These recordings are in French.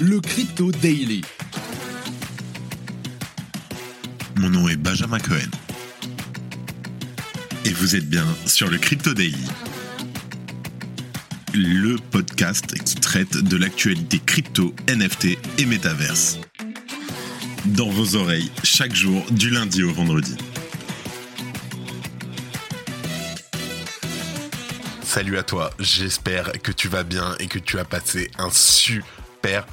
le Crypto Daily. Mon nom est Benjamin Cohen. Et vous êtes bien sur le Crypto Daily. Le podcast qui traite de l'actualité crypto, NFT et métaverse. Dans vos oreilles, chaque jour, du lundi au vendredi. Salut à toi, j'espère que tu vas bien et que tu as passé un super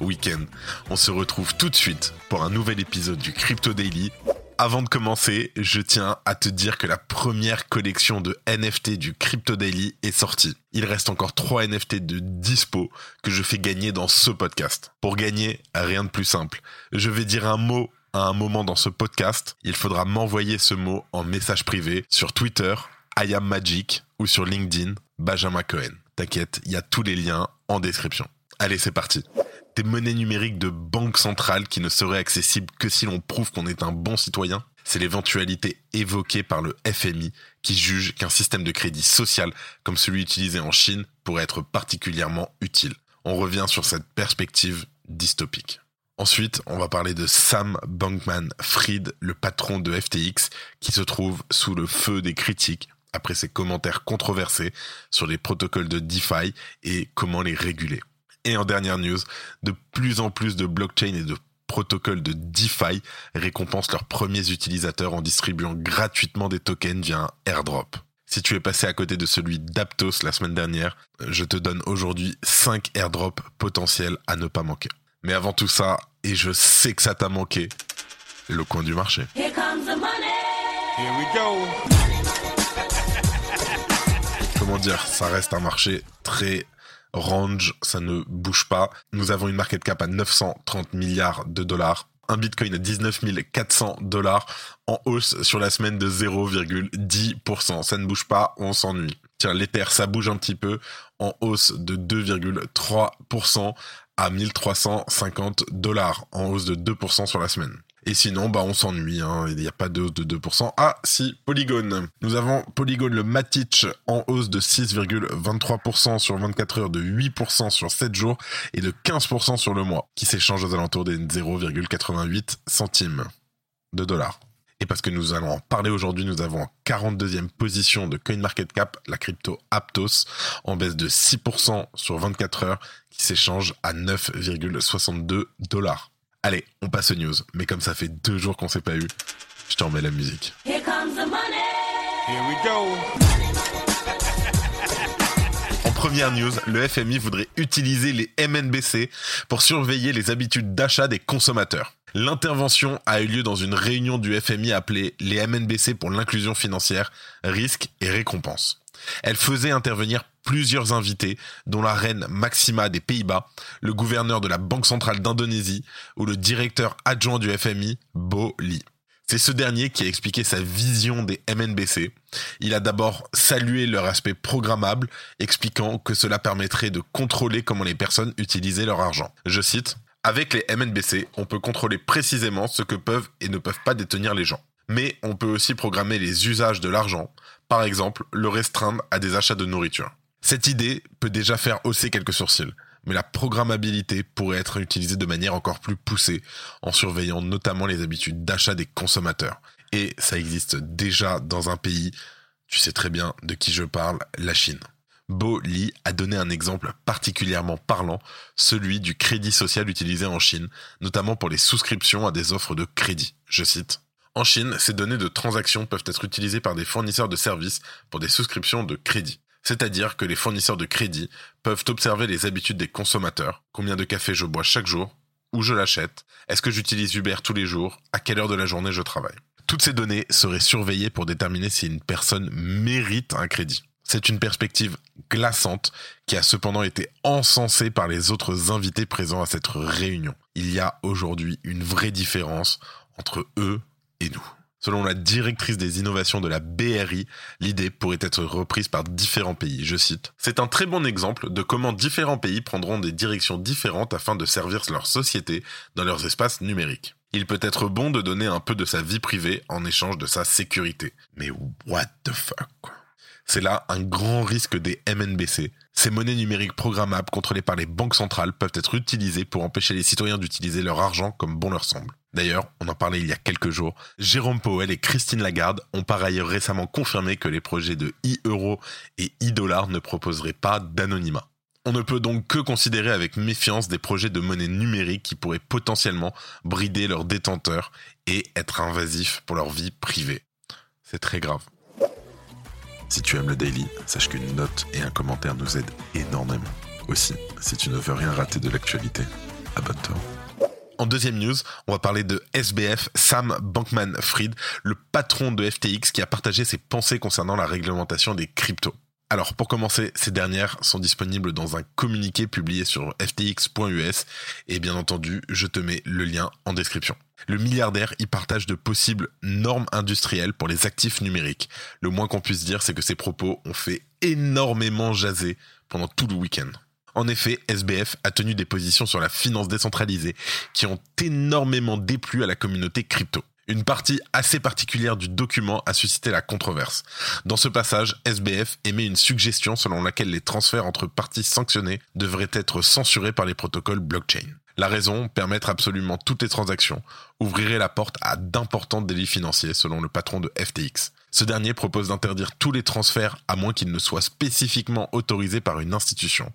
week-end. On se retrouve tout de suite pour un nouvel épisode du Crypto Daily. Avant de commencer, je tiens à te dire que la première collection de NFT du Crypto Daily est sortie. Il reste encore 3 NFT de dispo que je fais gagner dans ce podcast. Pour gagner, rien de plus simple. Je vais dire un mot à un moment dans ce podcast. Il faudra m'envoyer ce mot en message privé sur Twitter, I Magic ou sur LinkedIn Benjamin Cohen. T'inquiète, il y a tous les liens en description. Allez, c'est parti. Des monnaies numériques de banque centrale qui ne seraient accessibles que si l'on prouve qu'on est un bon citoyen c'est l'éventualité évoquée par le FMI qui juge qu'un système de crédit social comme celui utilisé en Chine pourrait être particulièrement utile. On revient sur cette perspective dystopique. Ensuite, on va parler de Sam Bankman-Fried, le patron de FTX, qui se trouve sous le feu des critiques après ses commentaires controversés sur les protocoles de DeFi et comment les réguler. Et en dernière news, de plus en plus de blockchains et de protocoles de DeFi récompensent leurs premiers utilisateurs en distribuant gratuitement des tokens via un airdrop. Si tu es passé à côté de celui d'Aptos la semaine dernière, je te donne aujourd'hui 5 airdrops potentiels à ne pas manquer. Mais avant tout ça, et je sais que ça t'a manqué, le coin du marché. Here comes the money. Here we go comment dire, ça reste un marché très range, ça ne bouge pas. Nous avons une market cap à 930 milliards de dollars. Un bitcoin à 19 400 dollars en hausse sur la semaine de 0,10%. Ça ne bouge pas, on s'ennuie. Tiens, l'Ether, ça bouge un petit peu en hausse de 2,3% à 1350 dollars en hausse de 2% sur la semaine. Et sinon, bah, on s'ennuie, hein. il n'y a pas de hausse de 2%. Ah, si, Polygon. Nous avons Polygon, le Matic, en hausse de 6,23% sur 24 heures, de 8% sur 7 jours et de 15% sur le mois, qui s'échange aux alentours des 0,88 centimes de dollars. Et parce que nous allons en parler aujourd'hui, nous avons en 42e position de CoinMarketCap la crypto Aptos en baisse de 6% sur 24 heures qui s'échange à 9,62 dollars. Allez, on passe aux news. Mais comme ça fait deux jours qu'on s'est pas eu, je te remets la musique. Here comes the money. Here we go. En première news, le FMI voudrait utiliser les MNBC pour surveiller les habitudes d'achat des consommateurs. L'intervention a eu lieu dans une réunion du FMI appelée les MNBC pour l'inclusion financière, risques et récompenses. Elle faisait intervenir plusieurs invités, dont la reine Maxima des Pays-Bas, le gouverneur de la Banque centrale d'Indonésie ou le directeur adjoint du FMI, Bo Lee. C'est ce dernier qui a expliqué sa vision des MNBC. Il a d'abord salué leur aspect programmable, expliquant que cela permettrait de contrôler comment les personnes utilisaient leur argent. Je cite, Avec les MNBC, on peut contrôler précisément ce que peuvent et ne peuvent pas détenir les gens. Mais on peut aussi programmer les usages de l'argent, par exemple le restreindre à des achats de nourriture. Cette idée peut déjà faire hausser quelques sourcils, mais la programmabilité pourrait être utilisée de manière encore plus poussée, en surveillant notamment les habitudes d'achat des consommateurs. Et ça existe déjà dans un pays, tu sais très bien de qui je parle, la Chine. Bo Li a donné un exemple particulièrement parlant, celui du crédit social utilisé en Chine, notamment pour les souscriptions à des offres de crédit. Je cite. En Chine, ces données de transactions peuvent être utilisées par des fournisseurs de services pour des souscriptions de crédit. C'est-à-dire que les fournisseurs de crédit peuvent observer les habitudes des consommateurs, combien de café je bois chaque jour, où je l'achète, est-ce que j'utilise Uber tous les jours, à quelle heure de la journée je travaille? Toutes ces données seraient surveillées pour déterminer si une personne mérite un crédit. C'est une perspective glaçante qui a cependant été encensée par les autres invités présents à cette réunion. Il y a aujourd'hui une vraie différence entre eux et nous. Selon la directrice des innovations de la BRI, l'idée pourrait être reprise par différents pays. Je cite C'est un très bon exemple de comment différents pays prendront des directions différentes afin de servir leur société dans leurs espaces numériques. Il peut être bon de donner un peu de sa vie privée en échange de sa sécurité. Mais what the fuck? C'est là un grand risque des MNBC, Ces monnaies numériques programmables contrôlées par les banques centrales peuvent être utilisées pour empêcher les citoyens d'utiliser leur argent comme bon leur semble. D'ailleurs, on en parlait il y a quelques jours, Jérôme Powell et Christine Lagarde ont par ailleurs récemment confirmé que les projets de e-euro et e-dollar ne proposeraient pas d'anonymat. On ne peut donc que considérer avec méfiance des projets de monnaie numérique qui pourraient potentiellement brider leurs détenteurs et être invasifs pour leur vie privée. C'est très grave. Si tu aimes le daily, sache qu'une note et un commentaire nous aident énormément. Aussi, si tu ne veux rien rater de l'actualité, abonne-toi. En deuxième news, on va parler de SBF Sam Bankman-Fried, le patron de FTX qui a partagé ses pensées concernant la réglementation des cryptos. Alors, pour commencer, ces dernières sont disponibles dans un communiqué publié sur ftx.us et bien entendu, je te mets le lien en description. Le milliardaire y partage de possibles normes industrielles pour les actifs numériques. Le moins qu'on puisse dire, c'est que ses propos ont fait énormément jaser pendant tout le week-end. En effet, SBF a tenu des positions sur la finance décentralisée qui ont énormément déplu à la communauté crypto. Une partie assez particulière du document a suscité la controverse. Dans ce passage, SBF émet une suggestion selon laquelle les transferts entre parties sanctionnées devraient être censurés par les protocoles blockchain. La raison, permettre absolument toutes les transactions, ouvrirait la porte à d'importants délits financiers selon le patron de FTX. Ce dernier propose d'interdire tous les transferts à moins qu'ils ne soient spécifiquement autorisés par une institution.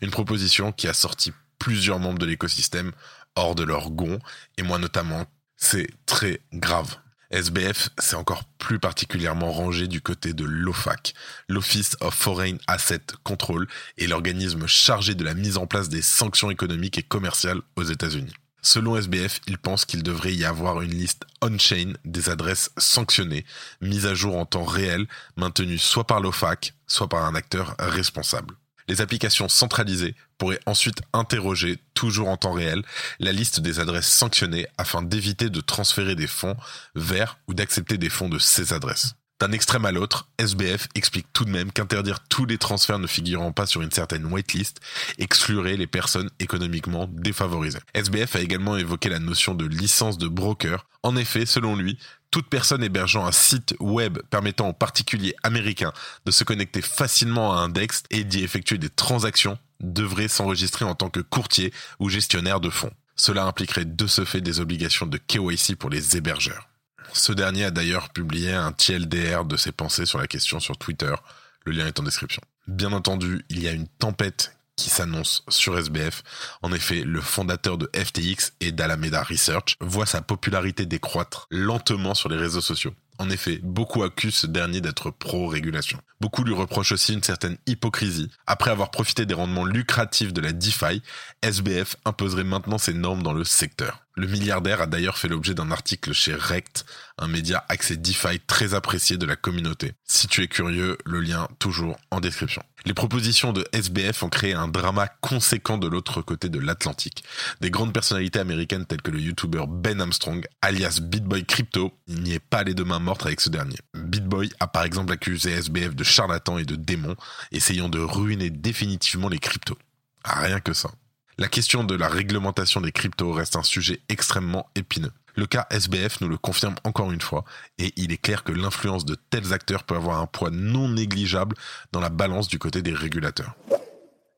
Une proposition qui a sorti plusieurs membres de l'écosystème hors de leur gond, et moi notamment, c'est très grave. SBF s'est encore plus particulièrement rangé du côté de l'OFAC, l'Office of Foreign Asset Control, et l'organisme chargé de la mise en place des sanctions économiques et commerciales aux États-Unis. Selon SBF, il pense qu'il devrait y avoir une liste on-chain des adresses sanctionnées, mises à jour en temps réel, maintenues soit par l'OFAC, soit par un acteur responsable. Les applications centralisées pourraient ensuite interroger, toujours en temps réel, la liste des adresses sanctionnées afin d'éviter de transférer des fonds vers ou d'accepter des fonds de ces adresses. D'un extrême à l'autre, SBF explique tout de même qu'interdire tous les transferts ne figurant pas sur une certaine waitlist exclurait les personnes économiquement défavorisées. SBF a également évoqué la notion de licence de broker. En effet, selon lui, toute personne hébergeant un site web permettant aux particuliers américains de se connecter facilement à un DEX et d'y effectuer des transactions devrait s'enregistrer en tant que courtier ou gestionnaire de fonds. Cela impliquerait de ce fait des obligations de KYC pour les hébergeurs. Ce dernier a d'ailleurs publié un TLDR de ses pensées sur la question sur Twitter. Le lien est en description. Bien entendu, il y a une tempête qui s'annonce sur SBF. En effet, le fondateur de FTX et d'Alameda Research voit sa popularité décroître lentement sur les réseaux sociaux. En effet, beaucoup accusent ce dernier d'être pro-régulation. Beaucoup lui reprochent aussi une certaine hypocrisie. Après avoir profité des rendements lucratifs de la DeFi, SBF imposerait maintenant ses normes dans le secteur. Le milliardaire a d'ailleurs fait l'objet d'un article chez Rect, un média accès DeFi très apprécié de la communauté. Si tu es curieux, le lien toujours en description. Les propositions de SBF ont créé un drama conséquent de l'autre côté de l'Atlantique. Des grandes personnalités américaines telles que le YouTuber Ben Armstrong, alias BitBoy Crypto, n'y est pas les deux mains mortes avec ce dernier. BitBoy a par exemple accusé SBF de charlatan et de démon, essayant de ruiner définitivement les cryptos. Ah, rien que ça. La question de la réglementation des cryptos reste un sujet extrêmement épineux. Le cas SBF nous le confirme encore une fois, et il est clair que l'influence de tels acteurs peut avoir un poids non négligeable dans la balance du côté des régulateurs.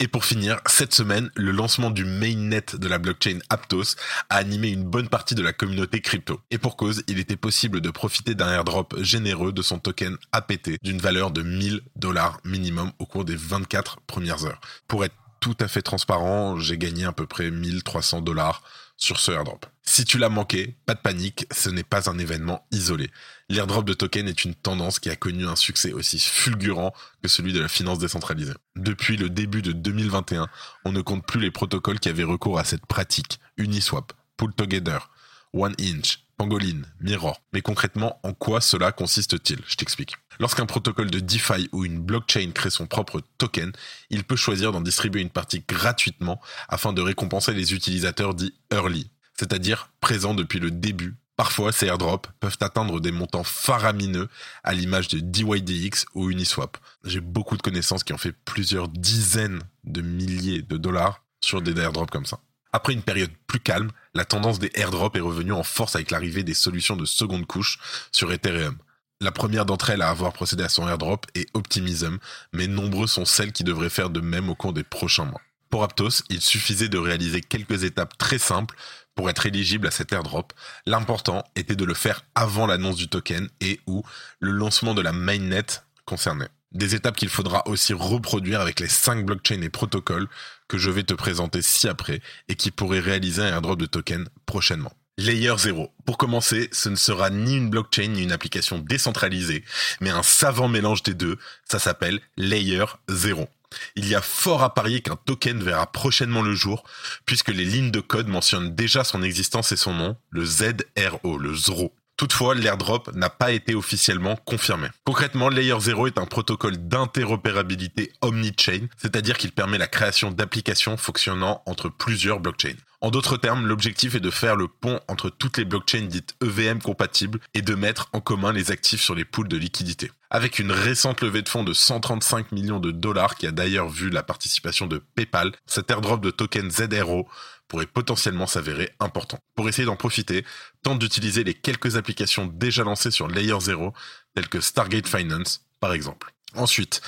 Et pour finir, cette semaine, le lancement du mainnet de la blockchain Aptos a animé une bonne partie de la communauté crypto. Et pour cause, il était possible de profiter d'un airdrop généreux de son token APT d'une valeur de 1000 dollars minimum au cours des 24 premières heures. Pour être tout à fait transparent, j'ai gagné à peu près 1300 dollars sur ce airdrop. Si tu l'as manqué, pas de panique, ce n'est pas un événement isolé. L'airdrop de token est une tendance qui a connu un succès aussi fulgurant que celui de la finance décentralisée. Depuis le début de 2021, on ne compte plus les protocoles qui avaient recours à cette pratique. Uniswap, Pull Together, One Inch, Pangolin, Mirror. Mais concrètement, en quoi cela consiste-t-il? Je t'explique. Lorsqu'un protocole de DeFi ou une blockchain crée son propre token, il peut choisir d'en distribuer une partie gratuitement afin de récompenser les utilisateurs dits early, c'est-à-dire présents depuis le début. Parfois, ces airdrops peuvent atteindre des montants faramineux à l'image de DYDX ou Uniswap. J'ai beaucoup de connaissances qui ont fait plusieurs dizaines de milliers de dollars sur des airdrops comme ça. Après une période plus calme, la tendance des airdrops est revenue en force avec l'arrivée des solutions de seconde couche sur Ethereum. La première d'entre elles à avoir procédé à son airdrop est Optimism, mais nombreux sont celles qui devraient faire de même au cours des prochains mois. Pour Aptos, il suffisait de réaliser quelques étapes très simples pour être éligible à cet airdrop. L'important était de le faire avant l'annonce du token et ou le lancement de la mainnet concernée. Des étapes qu'il faudra aussi reproduire avec les 5 blockchains et protocoles que je vais te présenter ci-après et qui pourraient réaliser un airdrop de token prochainement. Layer 0. Pour commencer, ce ne sera ni une blockchain ni une application décentralisée, mais un savant mélange des deux. Ça s'appelle Layer 0 il y a fort à parier qu'un token verra prochainement le jour, puisque les lignes de code mentionnent déjà son existence et son nom, le ZRO, le ZRO. Toutefois, l'airdrop n'a pas été officiellement confirmé. Concrètement, Layer 0 est un protocole d'interopérabilité omni-chain, c'est-à-dire qu'il permet la création d'applications fonctionnant entre plusieurs blockchains. En d'autres termes, l'objectif est de faire le pont entre toutes les blockchains dites EVM compatibles et de mettre en commun les actifs sur les pools de liquidité. Avec une récente levée de fonds de 135 millions de dollars qui a d'ailleurs vu la participation de PayPal, cet airdrop de token ZRO pourrait potentiellement s'avérer important. Pour essayer d'en profiter, tente d'utiliser les quelques applications déjà lancées sur Layer 0, telles que Stargate Finance, par exemple. Ensuite,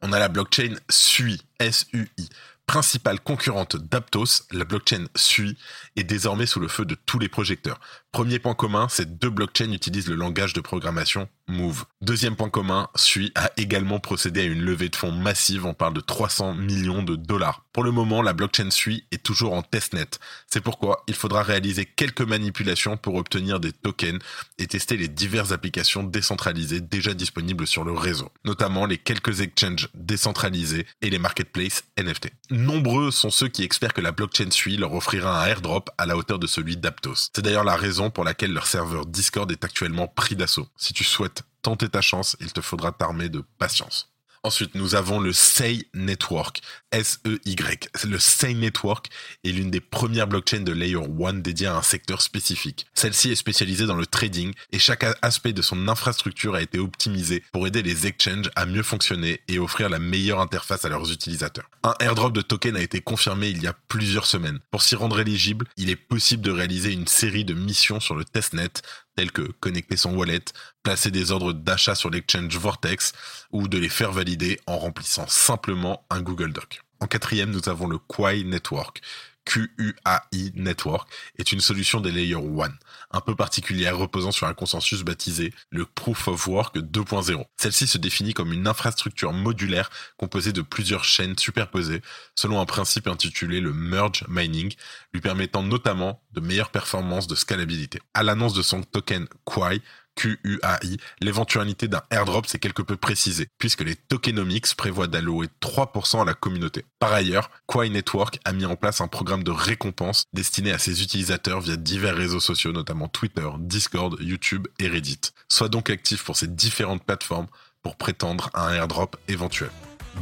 on a la blockchain SUI, S-U-I, principale concurrente d'Aptos, la blockchain SUI, est désormais sous le feu de tous les projecteurs. Premier point commun, ces deux blockchains utilisent le langage de programmation Move. Deuxième point commun, SUI a également procédé à une levée de fonds massive, on parle de 300 millions de dollars. Pour le moment, la blockchain SUI est toujours en testnet. C'est pourquoi il faudra réaliser quelques manipulations pour obtenir des tokens et tester les diverses applications décentralisées déjà disponibles sur le réseau, notamment les quelques exchanges décentralisés et les marketplaces NFT. Nombreux sont ceux qui espèrent que la blockchain SUI leur offrira un airdrop à la hauteur de celui d'Aptos. C'est d'ailleurs la raison pour laquelle leur serveur Discord est actuellement pris d'assaut. Si tu souhaites tenter ta chance, il te faudra t'armer de patience. Ensuite, nous avons le SEI Network, S-E-Y. Le SEI Network est l'une des premières blockchains de Layer 1 dédiée à un secteur spécifique. Celle-ci est spécialisée dans le trading et chaque aspect de son infrastructure a été optimisé pour aider les exchanges à mieux fonctionner et offrir la meilleure interface à leurs utilisateurs. Un airdrop de token a été confirmé il y a plusieurs semaines. Pour s'y rendre éligible, il est possible de réaliser une série de missions sur le testnet tels que connecter son wallet, placer des ordres d'achat sur l'exchange Vortex ou de les faire valider en remplissant simplement un Google Doc. En quatrième, nous avons le Quai Network. QUAI Network est une solution des Layer 1, un peu particulière reposant sur un consensus baptisé le Proof of Work 2.0. Celle-ci se définit comme une infrastructure modulaire composée de plusieurs chaînes superposées selon un principe intitulé le Merge Mining, lui permettant notamment de meilleures performances de scalabilité. À l'annonce de son token Quai, QUAI, l'éventualité d'un airdrop s'est quelque peu précisée, puisque les tokenomics prévoient d'allouer 3% à la communauté. Par ailleurs, Quai Network a mis en place un programme de récompense destiné à ses utilisateurs via divers réseaux sociaux, notamment Twitter, Discord, YouTube et Reddit. Sois donc actif pour ces différentes plateformes pour prétendre à un airdrop éventuel.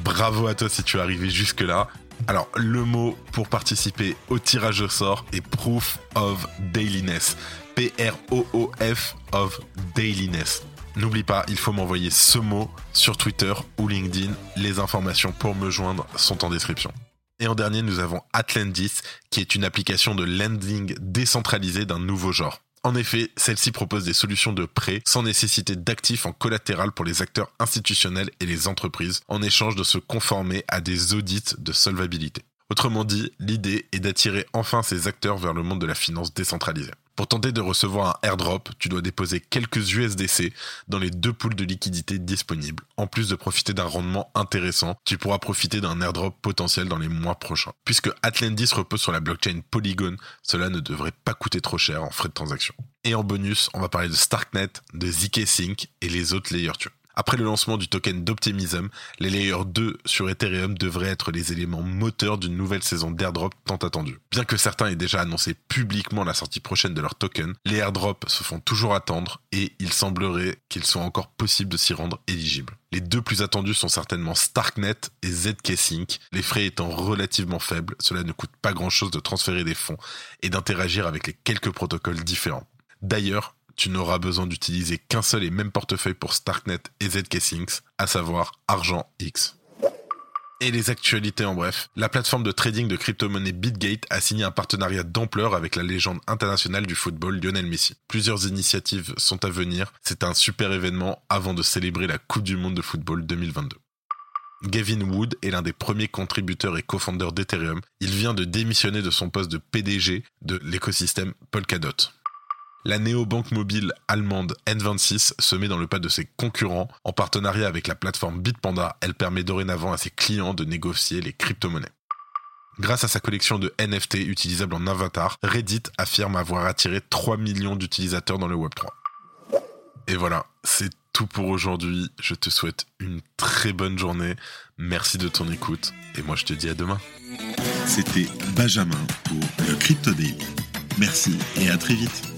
Bravo à toi si tu es arrivé jusque-là. Alors, le mot pour participer au tirage au sort est Proof of Dailiness. P-R-O-O-F of Dailiness. N'oublie pas, il faut m'envoyer ce mot sur Twitter ou LinkedIn. Les informations pour me joindre sont en description. Et en dernier, nous avons Atlantis, qui est une application de lending décentralisée d'un nouveau genre. En effet, celle-ci propose des solutions de prêt sans nécessité d'actifs en collatéral pour les acteurs institutionnels et les entreprises, en échange de se conformer à des audits de solvabilité. Autrement dit, l'idée est d'attirer enfin ces acteurs vers le monde de la finance décentralisée. Pour tenter de recevoir un airdrop, tu dois déposer quelques USDC dans les deux pools de liquidités disponibles. En plus de profiter d'un rendement intéressant, tu pourras profiter d'un airdrop potentiel dans les mois prochains. Puisque Atlantis repose sur la blockchain Polygon, cela ne devrait pas coûter trop cher en frais de transaction. Et en bonus, on va parler de Starknet, de ZK Sync et les autres layers 2. Après le lancement du token d'Optimism, les layers 2 sur Ethereum devraient être les éléments moteurs d'une nouvelle saison d'airdrop tant attendue. Bien que certains aient déjà annoncé publiquement la sortie prochaine de leur token, les airdrops se font toujours attendre et il semblerait qu'il soit encore possible de s'y rendre éligible. Les deux plus attendus sont certainement Starknet et ZK Sync. Les frais étant relativement faibles, cela ne coûte pas grand chose de transférer des fonds et d'interagir avec les quelques protocoles différents. D'ailleurs, tu n'auras besoin d'utiliser qu'un seul et même portefeuille pour Starknet et ZK à savoir Argent X. Et les actualités en bref. La plateforme de trading de crypto-monnaie BitGate a signé un partenariat d'ampleur avec la légende internationale du football Lionel Messi. Plusieurs initiatives sont à venir. C'est un super événement avant de célébrer la Coupe du Monde de football 2022. Gavin Wood est l'un des premiers contributeurs et co-founders d'Ethereum. Il vient de démissionner de son poste de PDG de l'écosystème Polkadot. La néobanque mobile allemande N26 se met dans le pas de ses concurrents. En partenariat avec la plateforme Bitpanda, elle permet dorénavant à ses clients de négocier les crypto-monnaies. Grâce à sa collection de NFT utilisables en avatar, Reddit affirme avoir attiré 3 millions d'utilisateurs dans le Web3. Et voilà, c'est tout pour aujourd'hui. Je te souhaite une très bonne journée. Merci de ton écoute. Et moi, je te dis à demain. C'était Benjamin pour le Crypto Daily. Merci et à très vite.